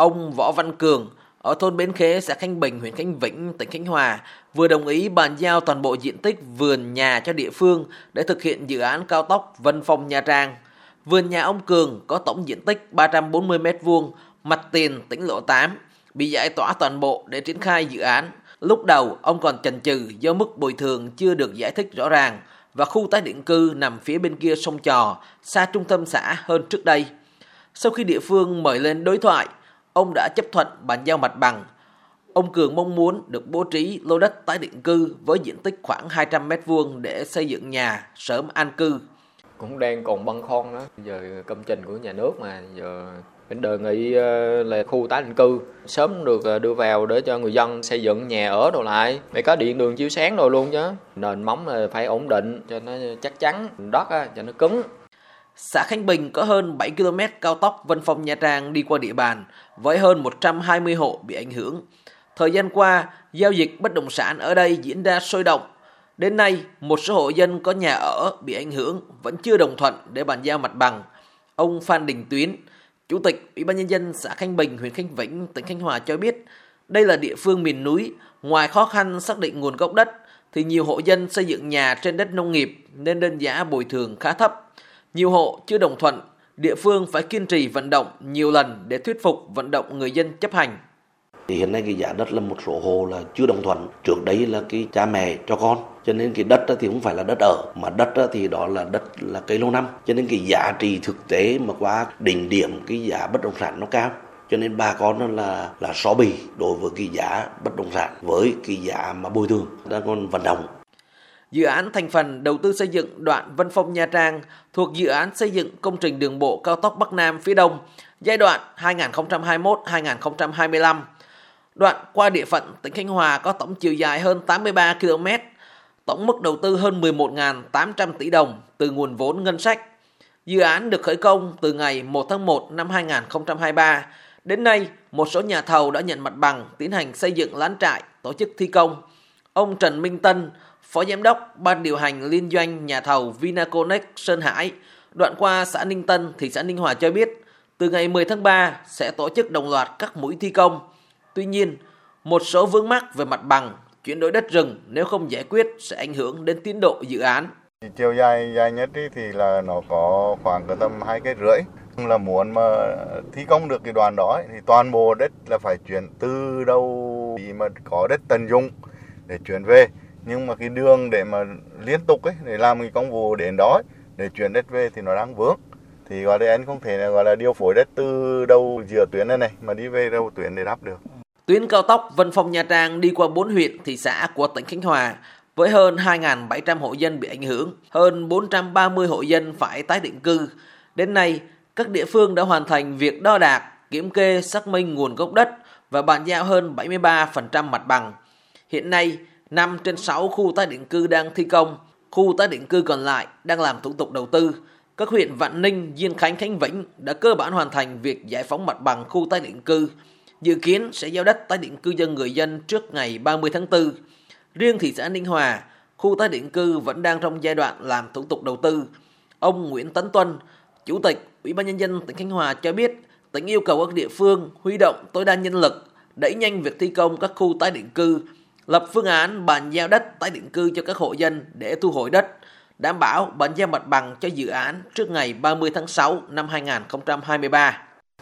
Ông Võ Văn Cường ở thôn Bến Khế, xã Khánh Bình, huyện Khánh Vĩnh, tỉnh Khánh Hòa vừa đồng ý bàn giao toàn bộ diện tích vườn nhà cho địa phương để thực hiện dự án cao tốc Vân Phong Nha Trang. Vườn nhà ông Cường có tổng diện tích 340 m2, mặt tiền tỉnh lộ 8, bị giải tỏa toàn bộ để triển khai dự án. Lúc đầu, ông còn chần chừ do mức bồi thường chưa được giải thích rõ ràng và khu tái định cư nằm phía bên kia sông Trò, xa trung tâm xã hơn trước đây. Sau khi địa phương mời lên đối thoại, ông đã chấp thuận bàn giao mặt bằng. Ông Cường mong muốn được bố trí lô đất tái định cư với diện tích khoảng 200 m vuông để xây dựng nhà, sớm an cư. Cũng đang còn băn khoăn đó, giờ công trình của nhà nước mà giờ mình đề nghị ờ, là khu tái định cư. Sớm được ờ, đưa vào để cho người dân xây dựng nhà ở đồ lại. Phải có điện đường chiếu sáng rồi luôn chứ. Nền móng là phải ổn định cho nó chắc chắn đất cho nó cứng. Xã Khánh Bình có hơn 7 km cao tốc Vân Phong Nha Trang đi qua địa bàn với hơn 120 hộ bị ảnh hưởng. Thời gian qua, giao dịch bất động sản ở đây diễn ra sôi động. Đến nay, một số hộ dân có nhà ở bị ảnh hưởng vẫn chưa đồng thuận để bàn giao mặt bằng. Ông Phan Đình Tuyến, Chủ tịch Ủy ban nhân dân xã Khánh Bình, huyện Khánh Vĩnh, tỉnh Khánh Hòa cho biết, đây là địa phương miền núi, ngoài khó khăn xác định nguồn gốc đất thì nhiều hộ dân xây dựng nhà trên đất nông nghiệp nên đơn giá bồi thường khá thấp. Nhiều hộ chưa đồng thuận, địa phương phải kiên trì vận động nhiều lần để thuyết phục vận động người dân chấp hành. Thì hiện nay cái giá đất là một số hộ là chưa đồng thuận, trước đấy là cái cha mẹ cho con, cho nên cái đất thì không phải là đất ở, mà đất thì đó là đất là cây lâu năm, cho nên cái giá trị thực tế mà qua đỉnh điểm cái giá bất động sản nó cao. Cho nên bà con nó là là xó bì đối với cái giá bất động sản với cái giá mà bồi thường. Đang còn vận động Dự án thành phần đầu tư xây dựng đoạn Vân Phong Nha Trang thuộc dự án xây dựng công trình đường bộ cao tốc Bắc Nam phía Đông giai đoạn 2021-2025. Đoạn qua địa phận tỉnh Khánh Hòa có tổng chiều dài hơn 83 km, tổng mức đầu tư hơn 11.800 tỷ đồng từ nguồn vốn ngân sách. Dự án được khởi công từ ngày 1 tháng 1 năm 2023. Đến nay, một số nhà thầu đã nhận mặt bằng tiến hành xây dựng lán trại, tổ chức thi công. Ông Trần Minh Tân, Phó Giám đốc Ban điều hành liên doanh nhà thầu Vinaconex Sơn Hải, đoạn qua xã Ninh Tân, thị xã Ninh Hòa cho biết, từ ngày 10 tháng 3 sẽ tổ chức đồng loạt các mũi thi công. Tuy nhiên, một số vướng mắc về mặt bằng, chuyển đổi đất rừng nếu không giải quyết sẽ ảnh hưởng đến tiến độ dự án. Chiều dài dài nhất thì là nó có khoảng tầm hai cái rưỡi là muốn mà thi công được cái đoàn đó thì toàn bộ đất là phải chuyển từ đâu mà có đất tận dụng để chuyển về nhưng mà cái đường để mà liên tục ấy để làm cái công vụ đến đó ấy, để chuyển đất về thì nó đang vướng thì gọi là anh không thể là gọi là điều phối đất từ đầu giữa tuyến này này mà đi về đâu tuyến để đáp được Tuyến cao tốc Vân Phong Nha Trang đi qua 4 huyện, thị xã của tỉnh Khánh Hòa với hơn 2.700 hộ dân bị ảnh hưởng, hơn 430 hộ dân phải tái định cư. Đến nay, các địa phương đã hoàn thành việc đo đạc, kiểm kê, xác minh nguồn gốc đất và bàn giao hơn 73% mặt bằng. Hiện nay, 5 trên 6 khu tái định cư đang thi công, khu tái định cư còn lại đang làm thủ tục đầu tư. Các huyện Vạn Ninh, Diên Khánh, Khánh Vĩnh đã cơ bản hoàn thành việc giải phóng mặt bằng khu tái định cư, dự kiến sẽ giao đất tái định cư cho người dân trước ngày 30 tháng 4. Riêng thị xã Ninh Hòa, khu tái định cư vẫn đang trong giai đoạn làm thủ tục đầu tư. Ông Nguyễn Tấn Tuân, Chủ tịch Ủy ban nhân dân tỉnh Khánh Hòa cho biết, tỉnh yêu cầu các địa phương huy động tối đa nhân lực, đẩy nhanh việc thi công các khu tái định cư, lập phương án bàn giao đất tái định cư cho các hộ dân để thu hồi đất, đảm bảo bàn giao mặt bằng cho dự án trước ngày 30 tháng 6 năm 2023.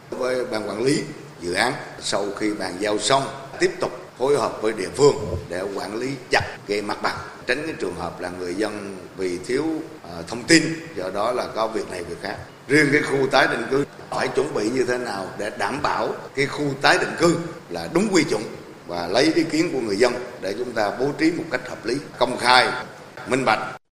Với ban quản lý dự án sau khi bàn giao xong tiếp tục phối hợp với địa phương để quản lý chặt cái mặt bằng tránh cái trường hợp là người dân vì thiếu uh, thông tin do đó là có việc này việc khác riêng cái khu tái định cư phải chuẩn bị như thế nào để đảm bảo cái khu tái định cư là đúng quy chuẩn và lấy ý kiến của người dân để chúng ta bố trí một cách hợp lý, công khai, minh bạch.